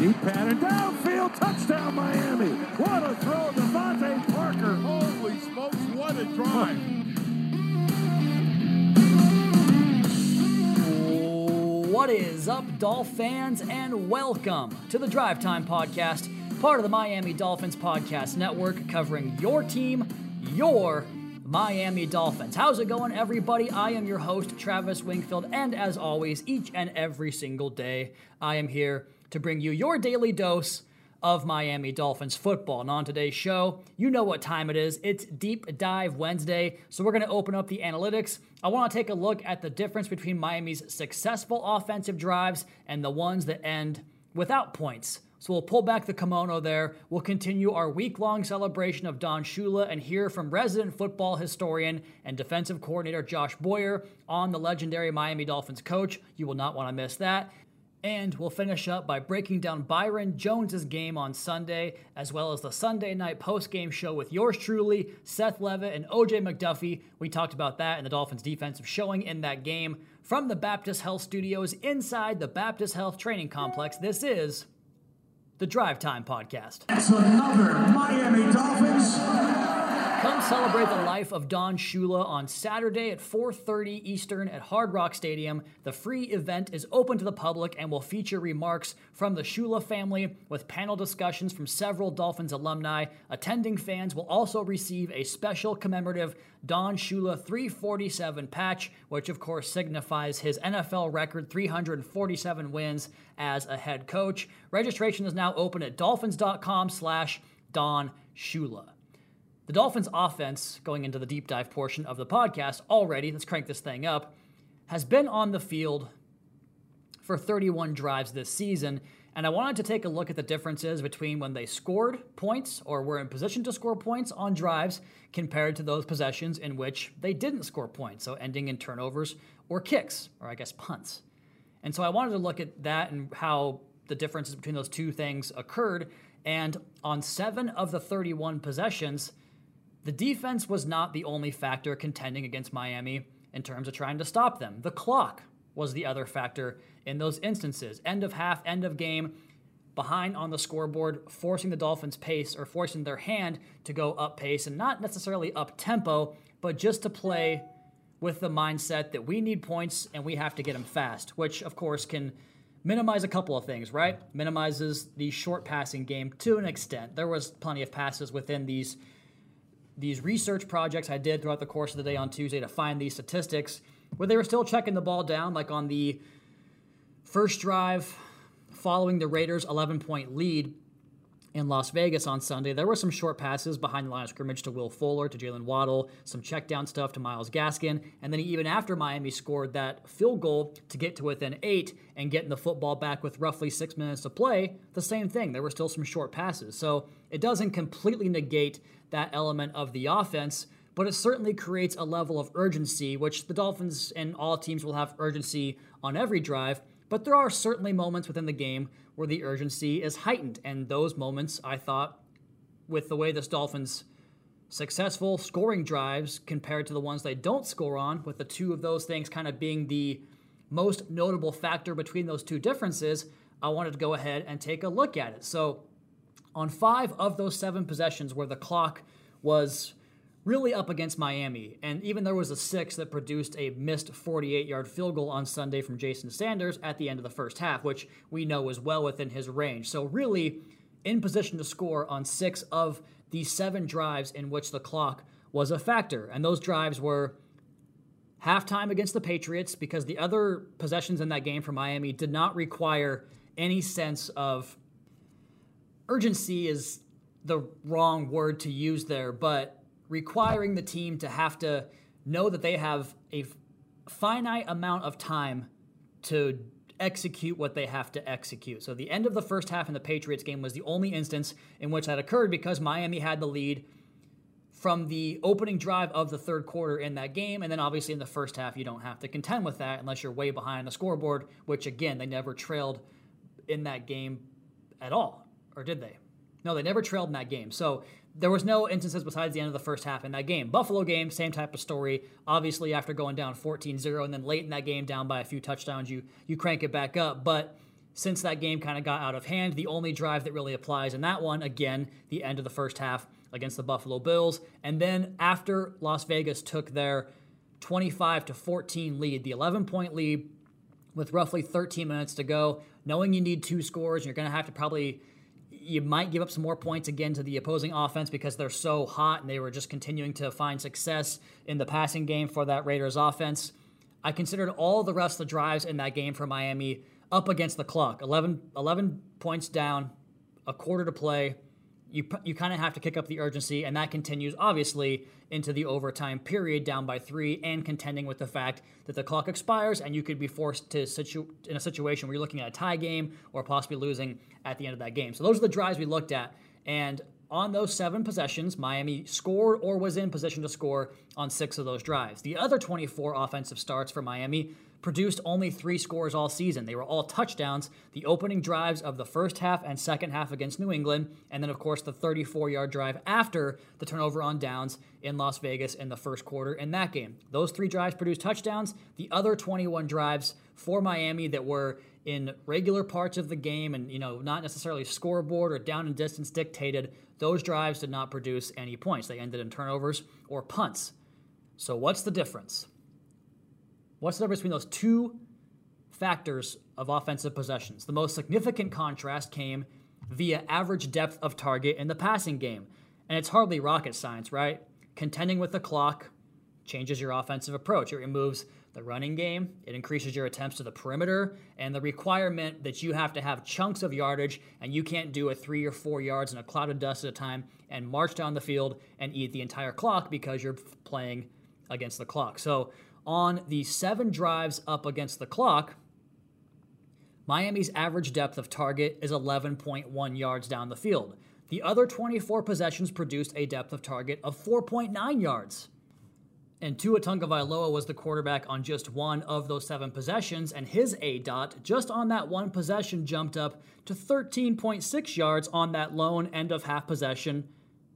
Deep pattern, downfield, touchdown Miami. What a throw, DeVante Parker. Holy smokes, what a drive. What is up, Dolph fans, and welcome to the Drive Time Podcast, part of the Miami Dolphins Podcast Network, covering your team, your Miami Dolphins. How's it going, everybody? I am your host, Travis Wingfield, and as always, each and every single day, I am here to bring you your daily dose of Miami Dolphins football. And on today's show, you know what time it is. It's Deep Dive Wednesday. So we're going to open up the analytics. I want to take a look at the difference between Miami's successful offensive drives and the ones that end without points. So we'll pull back the kimono there. We'll continue our week long celebration of Don Shula and hear from resident football historian and defensive coordinator Josh Boyer on the legendary Miami Dolphins coach. You will not want to miss that. And we'll finish up by breaking down Byron Jones's game on Sunday, as well as the Sunday night post-game show with yours truly, Seth Levit and OJ McDuffie. We talked about that and the Dolphins' defensive showing in that game from the Baptist Health Studios inside the Baptist Health Training Complex. This is the Drive Time Podcast. It's another Miami Dolphins. Come celebrate the life of Don Shula on Saturday at 4:30 Eastern at Hard Rock Stadium. The free event is open to the public and will feature remarks from the Shula family with panel discussions from several Dolphins alumni. Attending fans will also receive a special commemorative Don Shula 347 patch, which of course signifies his NFL record 347 wins as a head coach. Registration is now open at dolphins.com slash Don Shula. The Dolphins' offense, going into the deep dive portion of the podcast already, let's crank this thing up, has been on the field for 31 drives this season. And I wanted to take a look at the differences between when they scored points or were in position to score points on drives compared to those possessions in which they didn't score points, so ending in turnovers or kicks, or I guess punts. And so I wanted to look at that and how the differences between those two things occurred. And on seven of the 31 possessions, the defense was not the only factor contending against Miami in terms of trying to stop them. The clock was the other factor in those instances. End of half, end of game, behind on the scoreboard, forcing the Dolphins' pace or forcing their hand to go up pace and not necessarily up tempo, but just to play with the mindset that we need points and we have to get them fast, which of course can minimize a couple of things, right? Minimizes the short passing game to an extent. There was plenty of passes within these these research projects I did throughout the course of the day on Tuesday to find these statistics where they were still checking the ball down, like on the first drive following the Raiders' 11 point lead in Las Vegas on Sunday. There were some short passes behind the line of scrimmage to Will Fuller, to Jaylen Waddle, some check down stuff to Myles Gaskin, and then even after Miami scored that field goal to get to within eight and getting the football back with roughly six minutes to play, the same thing. There were still some short passes. So it doesn't completely negate that element of the offense, but it certainly creates a level of urgency, which the Dolphins and all teams will have urgency on every drive. But there are certainly moments within the game where the urgency is heightened. And those moments, I thought, with the way this Dolphins successful scoring drives compared to the ones they don't score on, with the two of those things kind of being the most notable factor between those two differences, I wanted to go ahead and take a look at it. So, on five of those seven possessions where the clock was really up against Miami. And even there was a six that produced a missed 48 yard field goal on Sunday from Jason Sanders at the end of the first half, which we know is well within his range. So, really, in position to score on six of the seven drives in which the clock was a factor. And those drives were halftime against the Patriots because the other possessions in that game for Miami did not require any sense of urgency is the wrong word to use there, but requiring the team to have to know that they have a finite amount of time to execute what they have to execute. So the end of the first half in the Patriots game was the only instance in which that occurred because Miami had the lead from the opening drive of the third quarter in that game. And then obviously in the first half, you don't have to contend with that unless you're way behind the scoreboard, which again, they never trailed in that game at all. Or did they? No, they never trailed in that game. So there was no instances besides the end of the first half in that game. Buffalo game, same type of story. Obviously, after going down 14-0 and then late in that game down by a few touchdowns, you you crank it back up. But since that game kind of got out of hand, the only drive that really applies in that one, again, the end of the first half against the Buffalo Bills. And then after Las Vegas took their 25 to 14 lead, the 11 point lead with roughly 13 minutes to go, knowing you need two scores, you're going to have to probably you might give up some more points again to the opposing offense because they're so hot and they were just continuing to find success in the passing game for that Raiders offense. I considered all the rest of the drives in that game for Miami up against the clock. 11, 11 points down, a quarter to play. You, you kind of have to kick up the urgency, and that continues obviously into the overtime period, down by three, and contending with the fact that the clock expires and you could be forced to situ- in a situation where you're looking at a tie game or possibly losing at the end of that game. So those are the drives we looked at, and on those seven possessions, Miami scored or was in position to score on six of those drives. The other 24 offensive starts for Miami produced only three scores all season. They were all touchdowns, the opening drives of the first half and second half against New England, and then, of course, the 34 yard drive after the turnover on downs in Las Vegas in the first quarter in that game. Those three drives produced touchdowns. The other 21 drives for Miami that were in regular parts of the game and, you know, not necessarily scoreboard or down and distance dictated, those drives did not produce any points. They ended in turnovers or punts. So, what's the difference? What's the difference between those two factors of offensive possessions? The most significant contrast came via average depth of target in the passing game. And it's hardly rocket science, right? Contending with the clock changes your offensive approach. It removes the running game, it increases your attempts to the perimeter, and the requirement that you have to have chunks of yardage and you can't do a three or four yards in a cloud of dust at a time and march down the field and eat the entire clock because you're playing against the clock. So on the seven drives up against the clock, Miami's average depth of target is 11.1 yards down the field. The other 24 possessions produced a depth of target of 4.9 yards. And Tua Tagovailoa was the quarterback on just one of those seven possessions, and his A dot just on that one possession jumped up to 13.6 yards on that lone end of half possession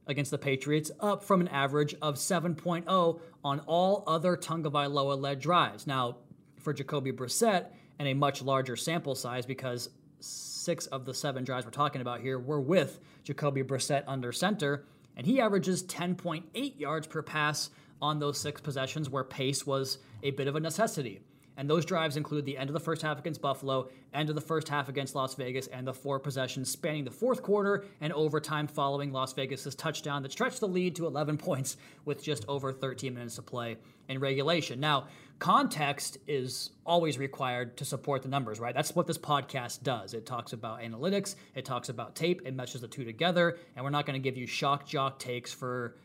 against the Patriots, up from an average of 7.0 on all other Tagovailoa led drives. Now, for Jacoby Brissett, and a much larger sample size because six of the seven drives we're talking about here were with Jacoby Brissett under center, and he averages 10.8 yards per pass on those six possessions where pace was a bit of a necessity. And those drives include the end of the first half against Buffalo, end of the first half against Las Vegas, and the four possessions spanning the fourth quarter and overtime following Las Vegas's touchdown that stretched the lead to 11 points with just over 13 minutes to play in regulation. Now, context is always required to support the numbers, right? That's what this podcast does. It talks about analytics, it talks about tape, it meshes the two together, and we're not going to give you shock jock takes for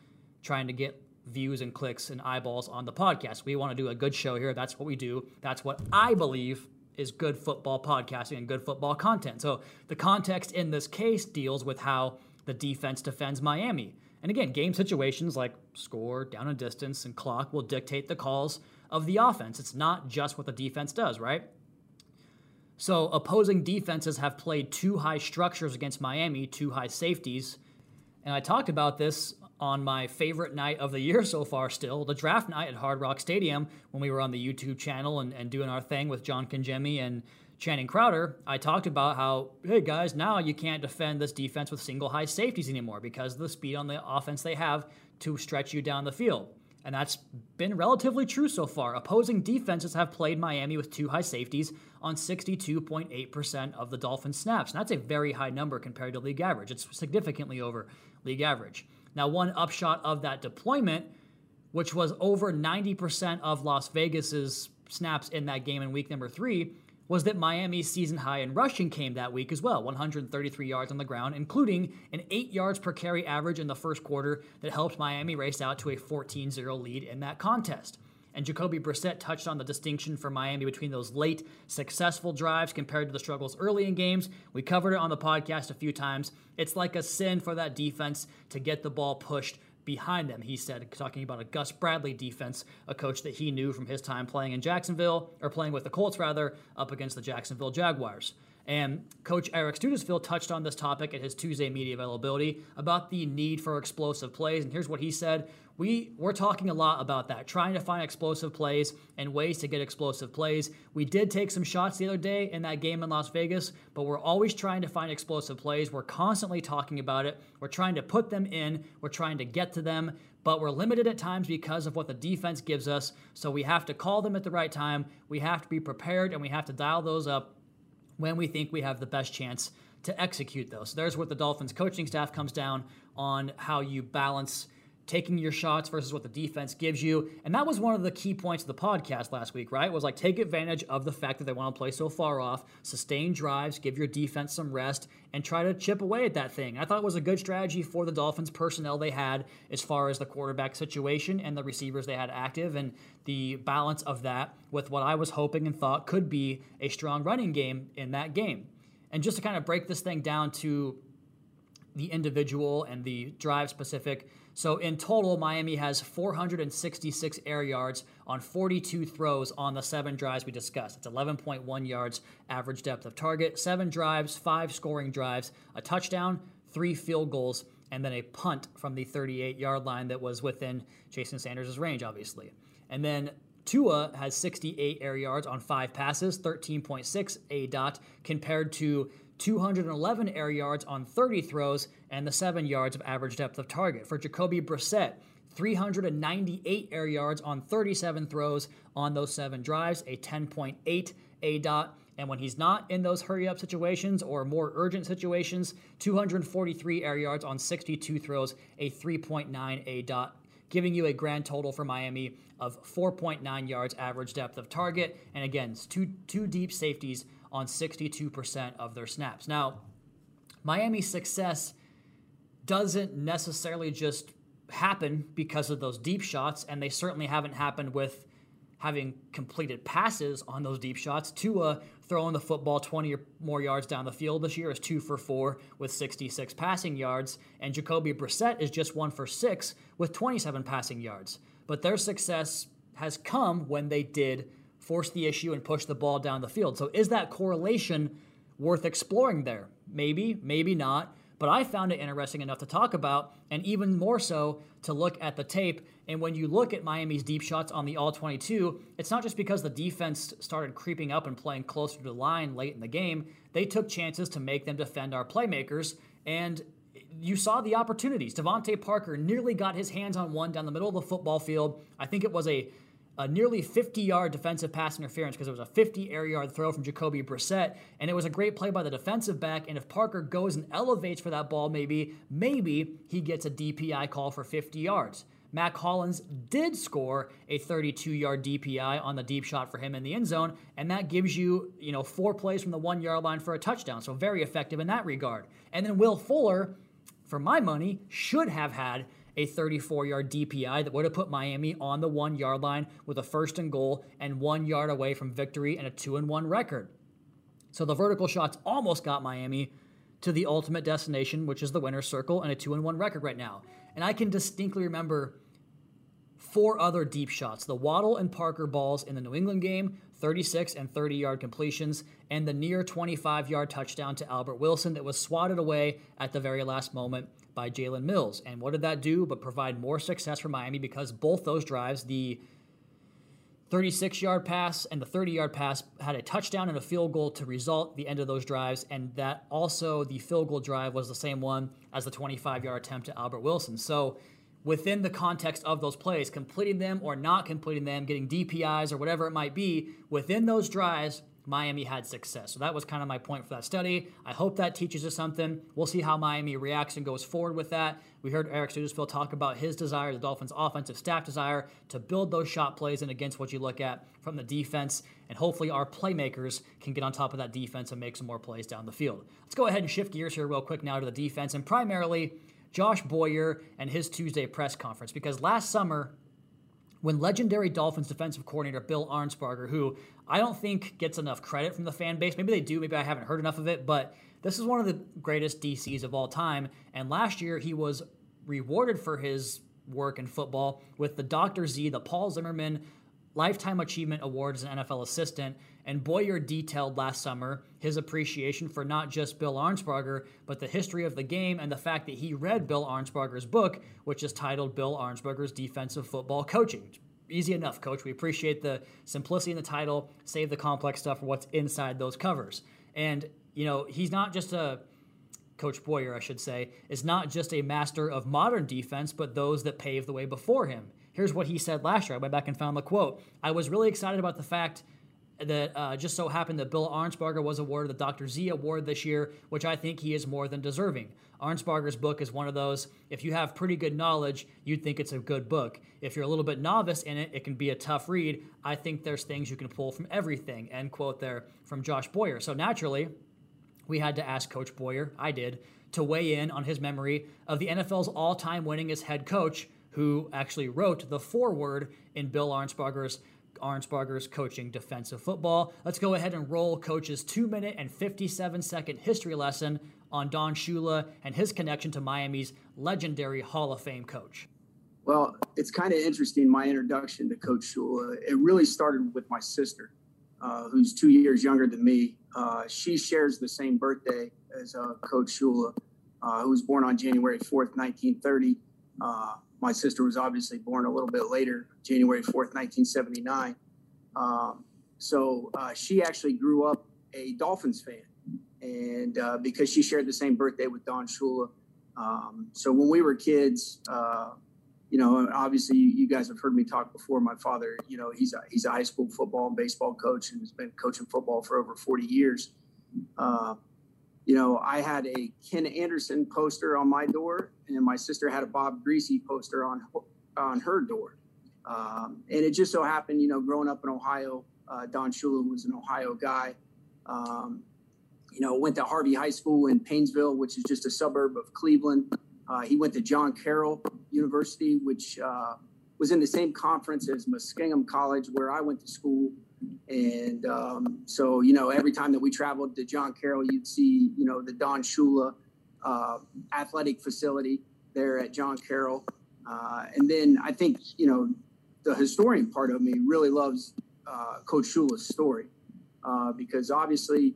trying to get views and clicks and eyeballs on the podcast. We want to do a good show here. That's what we do. That's what I believe is good football podcasting and good football content. So the context in this case deals with how the defense defends Miami. And again, game situations like score, down and distance, and clock will dictate the calls of the offense. It's not just what the defense does, right? So opposing defenses have played two high structures against Miami, two high safeties. And I talked about this on my favorite night of the year so far, still, the draft night at Hard Rock Stadium, when we were on the YouTube channel and, and doing our thing with John Congemi and Channing Crowder, I talked about how, hey guys, now you can't defend this defense with single high safeties anymore because of the speed on the offense they have to stretch you down the field. And that's been relatively true so far. Opposing defenses have played Miami with two high safeties on 62.8% of the Dolphins' snaps. And that's a very high number compared to league average. It's significantly over league average. Now, one upshot of that deployment, which was over 90% of Las Vegas's snaps in that game in week number three, was that Miami's season high in rushing came that week as well 133 yards on the ground, including an 8 yards per carry average in the first quarter that helped Miami race out to a 14 0 lead in that contest. And Jacoby Brissett touched on the distinction for Miami between those late, successful drives compared to the struggles early in games. We covered it on the podcast a few times. It's like a sin for that defense to get the ball pushed behind them, he said, talking about a Gus Bradley defense, a coach that he knew from his time playing in Jacksonville, or playing with the Colts rather, up against the Jacksonville Jaguars. And Coach Eric Studesville touched on this topic at his Tuesday media availability about the need for explosive plays. And here's what he said we we're talking a lot about that, trying to find explosive plays and ways to get explosive plays. We did take some shots the other day in that game in Las Vegas, but we're always trying to find explosive plays. We're constantly talking about it. We're trying to put them in. We're trying to get to them, but we're limited at times because of what the defense gives us. So we have to call them at the right time. We have to be prepared and we have to dial those up when we think we have the best chance to execute those. So there's what the Dolphins coaching staff comes down on how you balance taking your shots versus what the defense gives you. And that was one of the key points of the podcast last week, right? Was like take advantage of the fact that they want to play so far off, sustain drives, give your defense some rest, and try to chip away at that thing. I thought it was a good strategy for the Dolphins personnel they had as far as the quarterback situation and the receivers they had active and the balance of that with what I was hoping and thought could be a strong running game in that game. And just to kind of break this thing down to the individual and the drive specific, so in total, Miami has 466 air yards on 42 throws on the seven drives we discussed. It's 11.1 yards average depth of target, seven drives, five scoring drives, a touchdown, three field goals, and then a punt from the 38 yard line that was within Jason Sanders' range, obviously. And then Tua has 68 air yards on five passes, 13.6 A dot, compared to 211 air yards on 30 throws, and the 7 yards of average depth of target. For Jacoby Brissett, 398 air yards on 37 throws on those 7 drives, a 10.8 A dot. And when he's not in those hurry up situations or more urgent situations, 243 air yards on 62 throws, a 3.9 A dot, giving you a grand total for Miami of 4.9 yards average depth of target. And again, two, two deep safeties on 62% of their snaps. Now, Miami's success doesn't necessarily just happen because of those deep shots, and they certainly haven't happened with having completed passes on those deep shots. Tua throwing the football 20 or more yards down the field this year is two for four with 66 passing yards, and Jacoby Brissett is just one for six with 27 passing yards. But their success has come when they did force the issue and push the ball down the field. So is that correlation worth exploring there? Maybe, maybe not. But I found it interesting enough to talk about, and even more so to look at the tape. And when you look at Miami's deep shots on the All 22, it's not just because the defense started creeping up and playing closer to the line late in the game. They took chances to make them defend our playmakers. And you saw the opportunities. DeVante Parker nearly got his hands on one down the middle of the football field. I think it was a a nearly 50 yard defensive pass interference because it was a 50 air yard throw from Jacoby Brissett. And it was a great play by the defensive back. And if Parker goes and elevates for that ball, maybe, maybe he gets a DPI call for 50 yards. Mack Hollins did score a 32 yard DPI on the deep shot for him in the end zone, and that gives you, you know, four plays from the one yard line for a touchdown. So very effective in that regard. And then Will Fuller, for my money, should have had a 34 yard DPI that would have put Miami on the one yard line with a first and goal and one yard away from victory and a 2 and 1 record. So the vertical shots almost got Miami to the ultimate destination, which is the winner's circle and a 2 and 1 record right now. And I can distinctly remember four other deep shots the Waddle and Parker balls in the New England game, 36 and 30 yard completions, and the near 25 yard touchdown to Albert Wilson that was swatted away at the very last moment by Jalen Mills. And what did that do but provide more success for Miami because both those drives, the 36 yard pass and the 30 yard pass, had a touchdown and a field goal to result the end of those drives. And that also, the field goal drive was the same one as the 25 yard attempt to Albert Wilson. So, within the context of those plays, completing them or not completing them, getting DPIs or whatever it might be, within those drives, Miami had success. So that was kind of my point for that study. I hope that teaches us something. We'll see how Miami reacts and goes forward with that. We heard Eric Studesville talk about his desire, the Dolphins' offensive staff desire to build those shot plays and against what you look at from the defense. And hopefully our playmakers can get on top of that defense and make some more plays down the field. Let's go ahead and shift gears here real quick now to the defense and primarily Josh Boyer and his Tuesday press conference because last summer when legendary Dolphins defensive coordinator Bill Arnsparger, who I don't think gets enough credit from the fan base, maybe they do, maybe I haven't heard enough of it, but this is one of the greatest DCs of all time. And last year he was rewarded for his work in football with the Dr. Z, the Paul Zimmerman Lifetime Achievement Award as an NFL assistant. And Boyer detailed last summer his appreciation for not just Bill Arnsparger, but the history of the game and the fact that he read Bill Arnsparger's book, which is titled Bill Arnsparger's Defensive Football Coaching. Easy enough, coach. We appreciate the simplicity in the title, save the complex stuff for what's inside those covers. And, you know, he's not just a Coach Boyer, I should say, is not just a master of modern defense, but those that paved the way before him. Here's what he said last year. I went back and found the quote. I was really excited about the fact that uh, just so happened that Bill Arnsparger was awarded the Dr. Z Award this year, which I think he is more than deserving. Arnsparger's book is one of those, if you have pretty good knowledge, you'd think it's a good book. If you're a little bit novice in it, it can be a tough read. I think there's things you can pull from everything. End quote there from Josh Boyer. So naturally, we had to ask Coach Boyer, I did, to weigh in on his memory of the NFL's all time winningest head coach, who actually wrote the foreword in Bill Arnsparger's Arnsparger's coaching defensive football. Let's go ahead and roll Coach's 2 minute and 57 second history lesson on Don Shula and his connection to Miami's legendary Hall of Fame coach. Well, it's kind of interesting, my introduction to Coach Shula. It really started with my sister, uh, who's two years younger than me. Uh, she shares the same birthday as uh, Coach Shula, uh, who was born on January 4th, 1930. Uh, my sister was obviously born a little bit later, January 4th, 1979. Um, so uh, she actually grew up a Dolphins fan. And because she shared the same birthday with Don Shula. Um, so when we were kids, you know, obviously you guys have heard me talk before. My father, you know, he's a, he's a high school football and baseball coach and has been coaching football for over 40 years. You know, I had a Ken Anderson poster on my door, and my sister had a Bob Griese poster on on her door. Um, and it just so happened, you know, growing up in Ohio, uh, Don Shula was an Ohio guy. Um, you know, went to Harvey High School in Painesville, which is just a suburb of Cleveland. Uh, he went to John Carroll University, which uh, was in the same conference as Muskingum College, where I went to school. And um, so, you know, every time that we traveled to John Carroll, you'd see, you know, the Don Shula uh, athletic facility there at John Carroll. Uh, and then I think, you know, the historian part of me really loves uh, Coach Shula's story uh, because obviously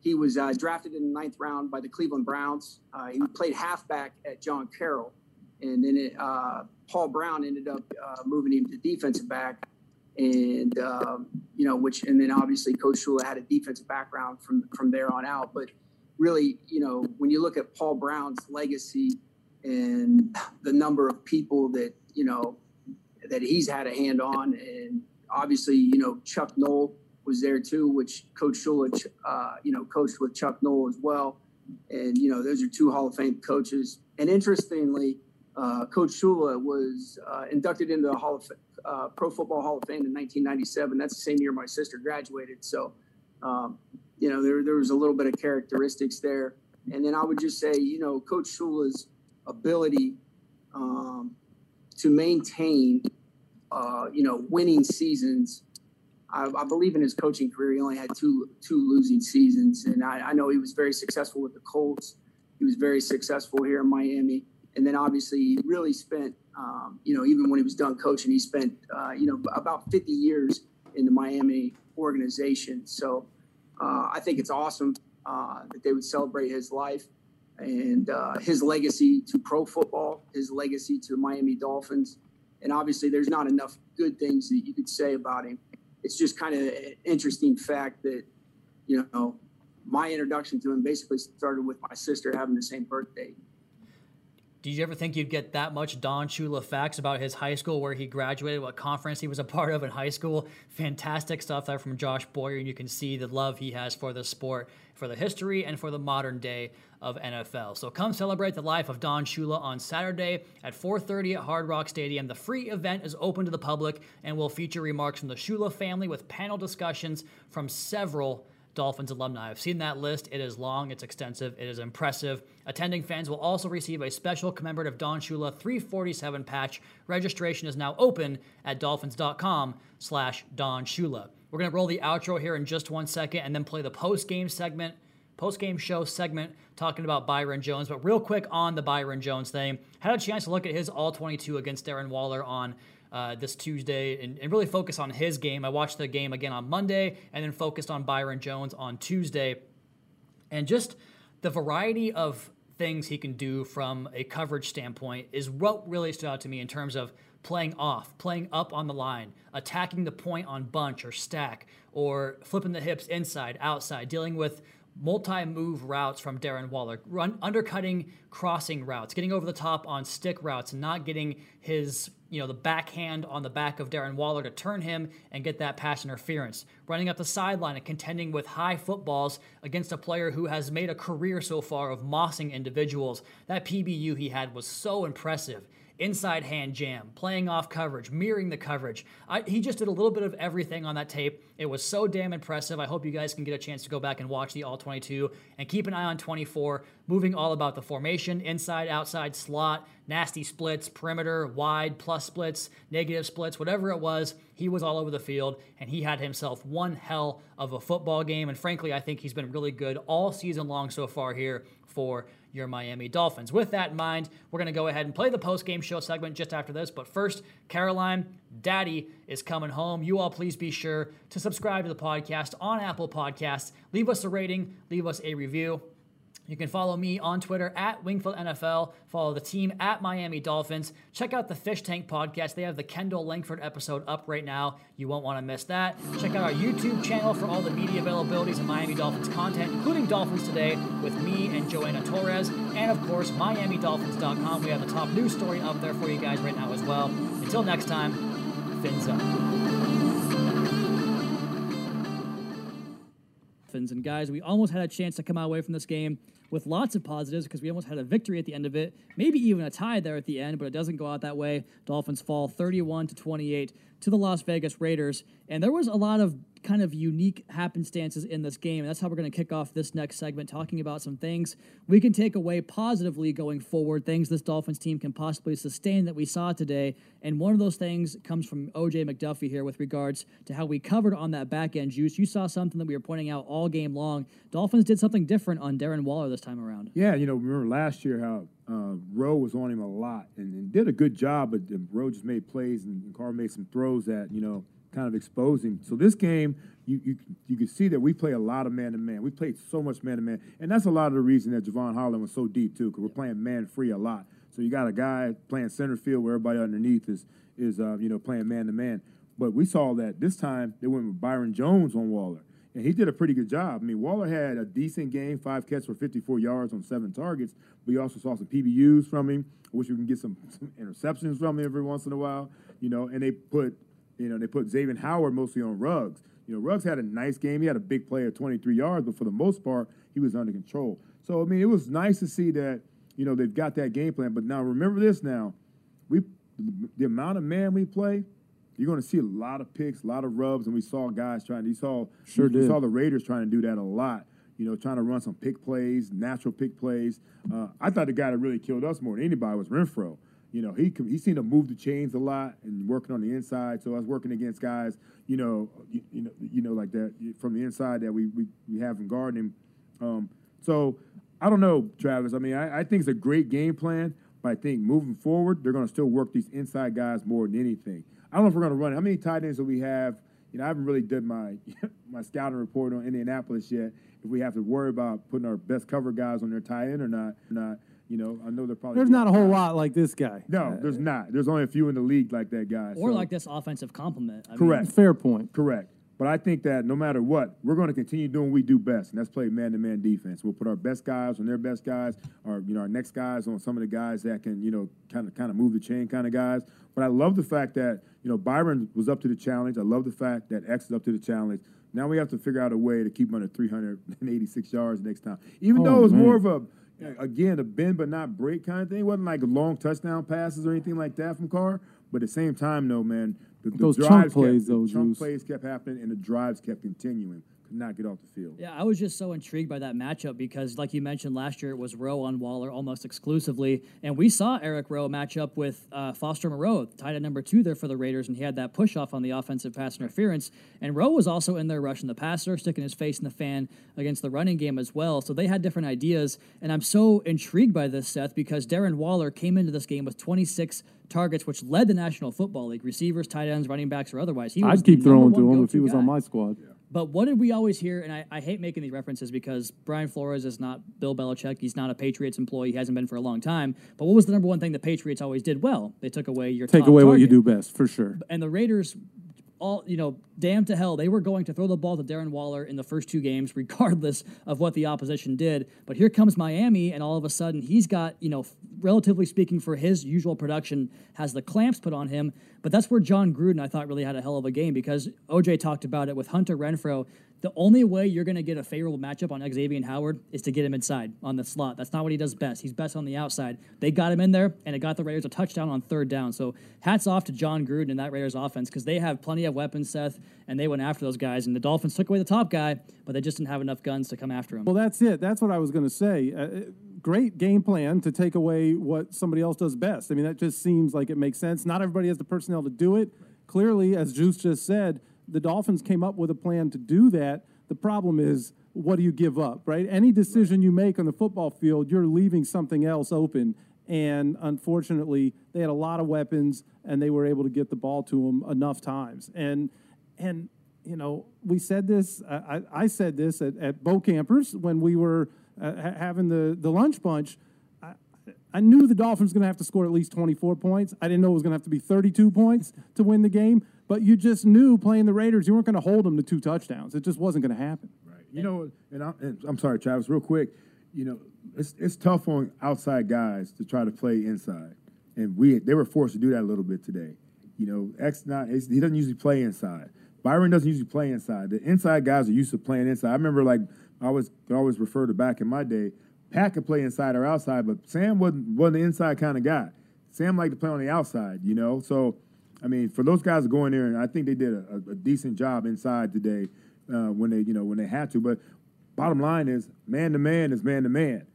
he was uh, drafted in the ninth round by the Cleveland Browns. Uh, he played halfback at John Carroll, and then it, Paul Brown ended up moving him to defensive back, and um, you know, which and then obviously Coach Shula had a defensive background from from there on out. But really, you know, when you look at Paul Brown's legacy and the number of people that you know that he's had a hand on, and obviously, you know, Chuck Noll was there too, which Coach Shula, uh, you know, coached with Chuck Noll as well. And, you know, those are two Hall of Fame coaches. And interestingly, uh, Coach Shula was uh, inducted into the Hall of uh, Pro Football Hall of Fame in 1997. That's the same year my sister graduated. So, um, you know, there, there was a little bit of characteristics there. And then I would just say, you know, Coach Shula's ability um, to maintain, uh, you know, winning seasons I, I, believe in his coaching career, he only had two two losing seasons, and I, I, know he was very successful with the Colts. He was very successful here in Miami, and then obviously he really spent, um, you know, even when he was done coaching, he spent, uh, you know, about 50 years in the Miami organization. So uh, I think it's awesome uh, that they would celebrate his life and uh, his legacy to pro football, his legacy to the Miami Dolphins. And obviously, there's not enough good things that you could say about him it's just kind of an interesting fact that, you know, my introduction to him basically started with my sister having the same birthday. Did you ever think you'd get that much Don Shula facts about his high school, where he graduated, what conference he was a part of in high school? Fantastic stuff there from Josh Boyer, and you can see the love he has for the sport, for the history, and for the modern day of NFL. So come celebrate the life of Don Shula on Saturday at 4:30 at Hard Rock Stadium. The free event is open to the public and will feature remarks from the Shula family with panel discussions from several Dolphins alumni. I've seen that list. It is long, it's extensive, it is impressive. Attending fans will also receive a special commemorative Don Shula 347 patch. Registration is now open at dolphins.com slash Don Shula. We're going to roll the outro here in just one second and then play the post-game segment post game show segment talking about Byron Jones. But real quick on the Byron Jones thing, had a chance to look at his all 22 against Darren Waller on uh, this Tuesday and, and, really focus on his game. I watched the game again on Monday and then focused on Byron Jones on Tuesday. And just the variety of things he can do from a coverage standpoint is what really stood out to me in terms of playing off, playing up on the line, attacking the point on bunch or stack, or flipping the hips inside, outside, dealing with multi-move routes from Darren Waller, run undercutting crossing routes, getting over the top on stick routes, not getting his you know the backhand on the back of Darren Waller to turn him and get that pass interference, running up the sideline and contending with high footballs against a player who has made a career so far of mossing individuals. That PBU he had was so impressive inside hand jam, playing off coverage, mirroring the coverage. I, he just did a little bit of everything on that tape. It was so damn impressive. I hope you guys can get a chance to go back and watch the All 22 and keep an eye on 24, moving all about the formation, inside, outside, slot, nasty splits, perimeter, wide, plus splits, negative splits, whatever it was. He was all over the field and he had himself one hell of a football game. And frankly, I think he's been really good all season long so far here for your Miami Dolphins. With that in mind, we're going to go ahead and play the post-game show segment just after this. But first, Caroline, Daddy is coming home. You all please be sure to subscribe to the podcast on Apple Podcasts. Leave us a rating, leave us a review. You can follow me on Twitter at Wingfield NFL. Follow the team at Miami Dolphins. Check out the Fish Tank podcast. They have the Kendall Langford episode up right now. You won't want to miss that. Check out our YouTube channel for all the media availabilities and Miami Dolphins content, including Dolphins Today with me and Joanna Torres. And of course, MiamiDolphins.com. We have the top news story up there for you guys right now as well. Until next time, fins up. And guys, we almost had a chance to come away from this game with lots of positives because we almost had a victory at the end of it, maybe even a tie there at the end, but it doesn't go out that way. Dolphins fall 31 to 28 to the Las Vegas Raiders, and there was a lot of kind of unique happenstances in this game. And that's how we're going to kick off this next segment, talking about some things we can take away positively going forward, things this Dolphins team can possibly sustain that we saw today. And one of those things comes from OJ McDuffie here with regards to how we covered on that back end juice. You saw something that we were pointing out all game long. Dolphins did something different on Darren Waller this time around. Yeah, you know, remember last year how uh, Rowe was on him a lot and, and, did a good job, but Rowe just made plays and, and Carr made some throws that, you know, kind of exposed him. So this game, you you you can see that we play a lot of man to man. We played so much man to man, and that's a lot of the reason that Jevon Holland was so deep too, because we're playing man free a lot. So you got a guy playing center field where everybody underneath is is uh, you know playing man to man. But we saw that this time they went with Byron Jones on Waller, and he did a pretty good job. I mean, Waller had a decent game, five catches for 54 yards on seven targets. but We also saw some PBUs from him. I wish we can get some, some interceptions from him every once in a while, you know. And they put you know, they put Xavier Howard mostly on Ruggs. You know, Ruggs had a nice game. He had a big play of 23 yards, but for the most part, he was under control. So I mean, it was nice to see that you know they've got that game plan. But now remember this: now we the amount of man we play, you're going to see a lot of picks, a lot of rubs, and we saw guys trying. You saw sure we, did. saw the Raiders trying to do that a lot. You know, trying to run some pick plays, natural pick plays. Uh, I thought the guy that really killed us more than anybody was Renfrow. you know, he he seemed to move the chains a lot and working on the inside. So I was working against guys, you know, you, you know, you know, like that from the inside that we we, we have in guarding. Um, so I don't know, Travis. I mean, I, I think it's a great game plan, but I think moving forward, they're going to still work these inside guys more than anything. I don't know if we're going to run. How many tight ends do we have? You know, I haven't really done my my scouting report on Indianapolis yet. If we have to worry about putting our best cover guys on their tight end or not, not. You know, I know they're probably. There's not a whole lot like this guy. No, uh, there's not. There's only a few in the league like that guy. Or so. like this offensive compliment. I Correct. Mean, Fair point. Correct. But I think that no matter what, we're going to continue doing what we do best, and that's play man-to-man defense. We'll put our best guys on their best guys, or you know, our next guys on some of the guys that can, you know, kind of kind of move the chain kind of guys. But I love the fact that you know Byron was up to the challenge. I love the fact that X is up to the challenge. Now we have to figure out a way to keep him under 386 yards next time, even oh, though it was man. more of a again, a bend but not break kind of thing. It wasn't like long touchdown passes or anything like that from Carr. But at the same time, though, man, the, the those drives chunk plays, kept, those chunk plays kept happening, and the drives kept continuing could not get off the field. Yeah, I was just so intrigued by that matchup because, like you mentioned last year, it was Rowe on Waller almost exclusively, and we saw Eric Rowe match up with uh, Foster Moreau, tight end number two there for the Raiders, and he had that push off on the offensive pass interference. And Rowe was also in there rushing the passer, sticking his face in the fan against the running game as well. So they had different ideas, and I'm so intrigued by this, Seth, because Darren Waller came into this game with 26 targets, which led the National Football League, receivers, tight ends, running backs, or otherwise. He was I'd keep throwing to him if he was on my squad. But what did we always hear? And I, I hate making these references because Brian Flores is not Bill Belichick. He's not a Patriots employee. He hasn't been for a long time. But what was the number one thing the Patriots always did well? They took away your Take away what you do best, for sure. And the Raiders, all you know, damn to hell, they were going to throw the ball to Darren Waller in the first two games, regardless of what the opposition did. But here comes Miami, and all of a sudden he's got you know, relatively speaking, for his usual production, has the clamps put on him. But that's where Jon Gruden, I thought, really had a hell of a game because OJ talked about it with Hunter Renfrow. The only way you're going to get a favorable matchup on Xavier Howard is to get him inside on the slot. That's not what he does best. He's best on the outside. They got him in there, and it got the Raiders a touchdown on third down. So hats off to Jon Gruden and that Raiders offense because they have plenty of weapons, Seth, and they went after those guys. And the Dolphins took away the top guy, but they just didn't have enough guns to come after him. Well, that's it. That's what I was going to say. Uh, great game plan to take away what somebody else does best. I mean, that just seems like it makes sense. Not everybody has the personnel to do it. Clearly, as Juice just said, the Dolphins came up with a plan to do that. The problem is, what do you give up, right? Any decision you make on the football field, you're leaving something else open. And unfortunately, they had a lot of weapons, and they were able to get the ball to them enough times. And and you know, we said this. I, I said this at, at Bokampers when we were uh, ha- having the the lunch bunch. I, I knew the Dolphins going to have to score at least 24 points. I didn't know it was going to have to be 32 points to win the game, but you just knew playing the Raiders, you weren't going to hold them to two touchdowns. It just wasn't going to happen. Right. You know, and I'm, and I'm sorry, Travis, real quick. You know, it's it's tough on outside guys to try to play inside, and we they were forced to do that a little bit today. You know, X not he doesn't usually play inside. Byron doesn't usually play inside. The inside guys are used to playing inside. I remember like I always always refer to back in my day. Pat could play inside or outside, but Sam wasn't wasn't the inside kind of guy. Sam liked to play on the outside, you know. So, I mean, for those guys going in there, and I think they did a, a, a decent job inside today uh, when they, you know, when they had to. But bottom line is, man to man is man to man.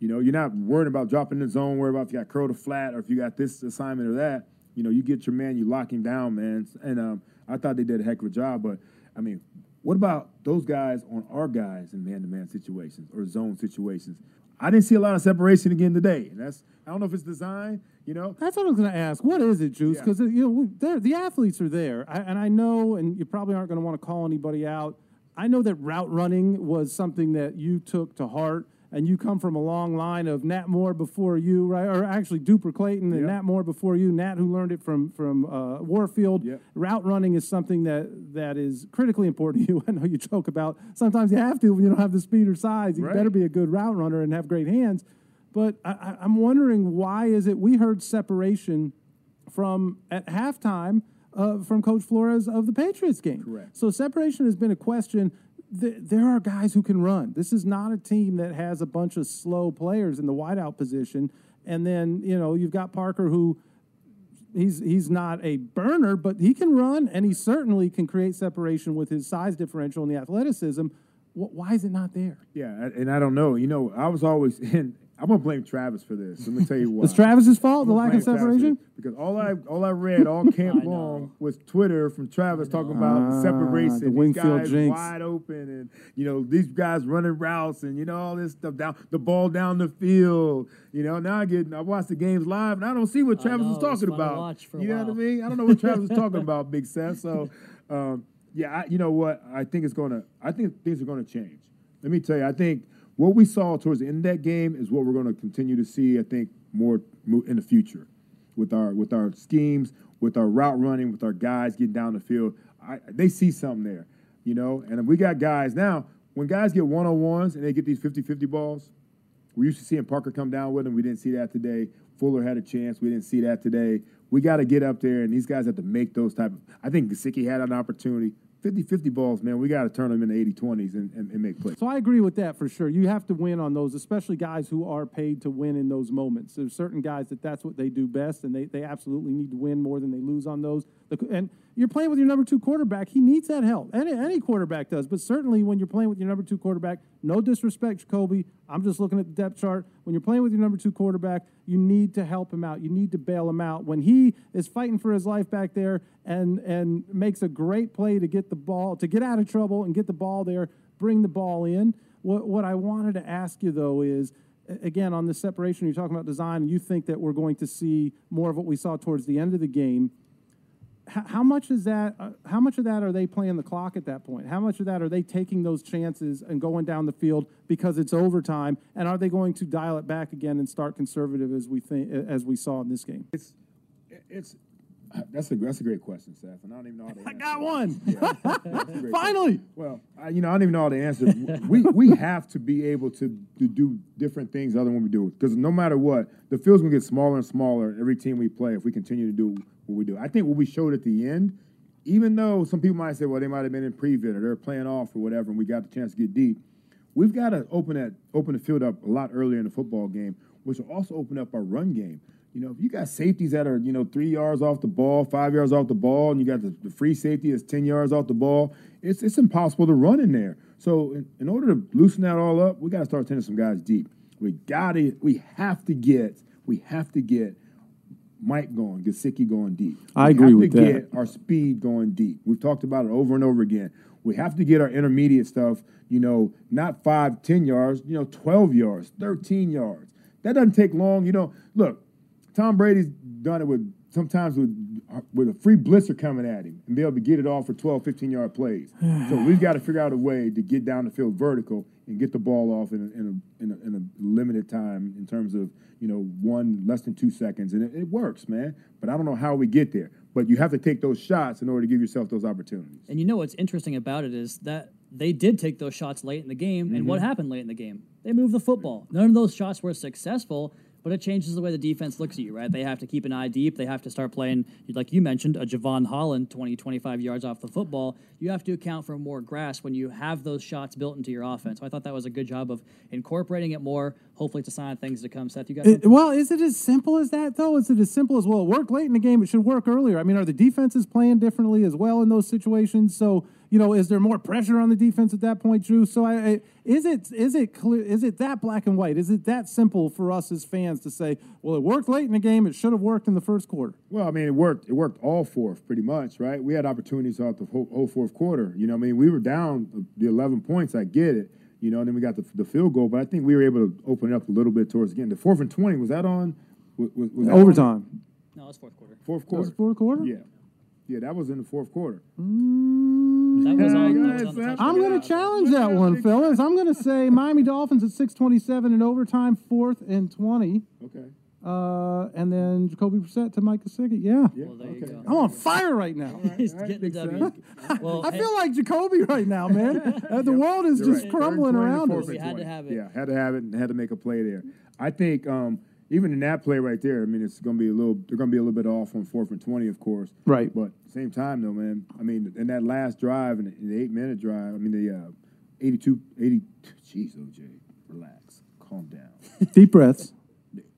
You know, you're not worried about dropping the zone, worried about if you got curl to flat or if you got this assignment or that. You know, you get your man, you lock him down, man. And um, I thought they did a heck of a job. But I mean, what about those guys on our guys in man-to-man situations or zone situations? I didn't see a lot of separation again today. And that's I don't know if it's design. You know, That's what I was going to ask. What is it, Juice? Yeah. Because uh, you know the athletes are there, I, and I know, and you probably aren't going to want to call anybody out. I know that route running was something that you took to heart, and you come from a long line of Nat Moore before you, right? Or actually Duper Clayton and Yeah. Nat Moore before you. Nat, who learned it from from uh, Warfield. Yeah. Route running is something that that is critically important to you. I know you joke about sometimes you have to when you don't have the speed or size. You Right. better be a good route runner and have great hands. But I, I, I'm wondering why is it we heard separation from at halftime uh, from Coach Flores of the Patriots game. Correct. So separation has been a question. Th- There are guys who can run. This is not a team that has a bunch of slow players in the wideout position. And then you know you've got Parker who he's he's not a burner, but he can run and he certainly can create separation with his size differential and the athleticism. Why is it not there? yeah, and I don't know. You know, I was always and I'm gonna blame Travis for this. Let me tell you why. It's Travis's fault, the lack of blame Travis separation. because all I all I read all camp long was Twitter from Travis talking about Ah, the separation, the these Wingfield guys jinx. wide open, and you know these guys running routes, and you know all this stuff down the ball down the field. You know now I get I watch the games live, and I don't see what Travis know, was it was talking about. watch for a you know what I mean? I don't know what Travis was talking about, Big Seth. So. Um, yeah, I, you know what? I think it's gonna. I think things are gonna change. Let me tell you. I think what we saw towards the end of that game is what we're gonna continue to see. I think more in the future with our with our schemes, with our route running, with our guys getting down the field. I, they see something there, you know. And we got guys now. When guys get one on ones and they get these 50-50 balls, we're used to seeing Parker come down with them. We didn't see that today. Fuller had a chance. We didn't see that today. We got to get up there, and these guys have to make those type of. I think Gesicki had an opportunity. 50-50 balls, man. We got to turn them into 80-20s and, and, and make plays. So I agree with that for sure. You have to win on those, especially guys who are paid to win in those moments. There's certain guys that that's what they do best, and they, they absolutely need to win more than they lose on those. And you're playing with your number two quarterback. He needs that help. Any, any quarterback does, but certainly when you're playing with your number two quarterback, no disrespect, Jacoby. I'm just looking at the depth chart. When you're playing with your number two quarterback, you need to help him out. You need to bail him out. When he is fighting for his life back there and and makes a great play to get the ball, to get out of trouble and get the ball there, bring the ball in. What what I wanted to ask you though is again on the separation you're talking about design and you think that we're going to see more of what we saw towards the end of the game how, much is that uh, how much of that are they playing the clock at that point? How much of that are they taking those chances and going down the field because it's overtime? And are they going to dial it back again and start conservative as we think as we saw in this game? It's it's that's a that's a great question, Seth. And I don't even know how to. i got one Yeah, that's a great finally Well, I, you know, I don't even know how to answer. we we have to be able to, to do different things other than what we do because no matter what, the field's gonna get smaller and smaller every team we play if we continue to do what we do. I think what we showed at the end, even though some people might say, well, they might have been in pre-vid or they're playing off or whatever, and we got the chance to get deep. We've got to open that open the field up a lot earlier in the football game, which will also open up our run game. You know, if you got safeties that are, you know, three yards off the ball, five yards off the ball, and you got the, the free safety that's 10 yards off the ball, it's, it's impossible to run in there. So, in, in order to loosen that all up, we got to start sending some guys deep. We got to, we have to get, we have to get Mike going, Gesicki going deep. I agree. with that. We have to. Get our speed going deep. We've talked about it over and over again. We have to get our intermediate stuff, you know, not five, 10 yards, you know, 12 yards, 13 yards. That doesn't take long. You know, look, Tom Brady's done it with sometimes with with a free blitzer coming at him and be able to get it off for 12, 15 yard plays. so we've got to figure out a way to get down the field vertical and get the ball off in a, in a, in a, in a limited time in terms of, you know, one less than two seconds. And it, it works, man. But I don't know how we get there. But you have to take those shots in order to give yourself those opportunities. And you know what's interesting about it is that they did take those shots late in the game, and what Mm-hmm. happened late in the game? They moved the football. None of those shots were successful, but it changes the way the defense looks at you, right? They have to keep an eye deep. They have to start playing, like you mentioned, a Jevon Holland 20, 25 yards off the football. You have to account for more grass when you have those shots built into your offense. So I thought that was a good job of incorporating it more. Hopefully, it's a sign of things to come. Seth, you got It- well, is it as simple as that though? Is it as simple as well? It worked late in the game. It should work earlier. I mean, are the defenses playing differently as well in those situations? So you know, is there more pressure on the defense at that point, Drew? So I, I is it is it clear? Is it that black and white? Is it that simple for us as fans to say, well, it worked late in the game. It should have worked in the first quarter. Well, I mean, it worked. It worked all fourth, pretty much, right? We had opportunities out the whole, whole fourth quarter. You know, I mean, we were down the 11 points. I get it. You know, and then we got the, the field goal, but I think we were able to open it up a little bit towards the end. The fourth and 20 was that on? Was, was was that on? Overtime. No, it's fourth quarter. Fourth quarter. it fourth quarter? Yeah, yeah, that was in the fourth quarter. That was on, that was on the Yes, touchdown. I'm going to challenge that one, fellas. I'm going to say Miami Dolphins at 6:27 in overtime, fourth and 20. Okay. Uh, and then Jacoby Brissett to Mike Gesicki. Yeah. Yeah. Well, there you okay. go. I'm on fire right now. He's All right, getting the W. Well, I hey- feel like Jacoby right now, man. Uh, the world is You're just right. crumbling Third and 20 around fourth us. You had to have it. Yeah, had to have it and had to make a play there. I think um, even in that play right there, I mean, it's going to be a little. They're going to be a little bit off on fourth and twenty, of course. Right. But same time, though, man. I mean, in that last drive, in the, the eight minute drive, I mean, the uh, 82, 80. Jeez, OJ, relax, calm down. Deep breaths.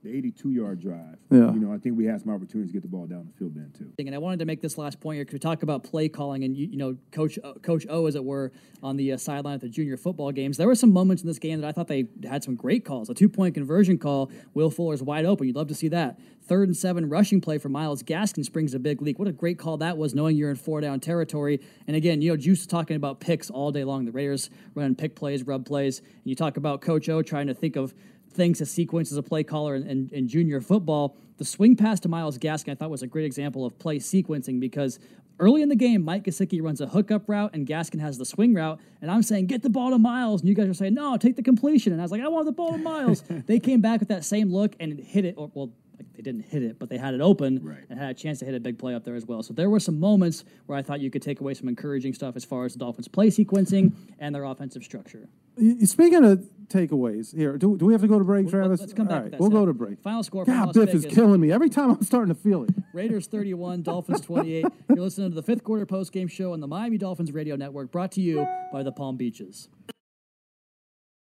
The, the 82 yard drive. Yeah. You know, I think we had some opportunities to get the ball down the field then too. And I wanted to make this last point here because we talk about play calling and you, you know Coach uh, Coach O, as it were, on the uh, sideline at the junior football games. There were some moments in this game that I thought they had some great calls. A two point conversion call, Will Fuller's wide open. You'd love to see that. Third and seven rushing play for Myles Gaskin springs a big leak. What a great call that was, knowing you're in four down territory. And again, you know, Juice is talking about picks all day long. The Raiders running pick plays, rub plays, and you talk about Coach O trying to think of things to sequence as a play caller in, in, in junior football. The swing pass to Myles Gaskin, I thought, was a great example of play sequencing because early in the game, Mike Gesicki runs a hookup route and Gaskin has the swing route. And I'm saying, get the ball to Myles. And you guys are saying, no, take the completion. And I was like, I want the ball to Myles. they came back with that same look and hit it, or, well, they didn't hit it, but they had it open Right. and had a chance to hit a big play up there as well. So there were some moments where I thought you could take away some encouraging stuff as far as the Dolphins' play sequencing and their offensive structure. Speaking of takeaways, here, do, do we have to go to break, Travis? Let's come back. All right, we'll go to break. Final score. God, Las Biff is killing me. Every time I'm starting to feel it. Raiders 31, Dolphins 28. You're listening to the fifth quarter post game show on the Miami Dolphins radio network brought to you by the Palm Beaches.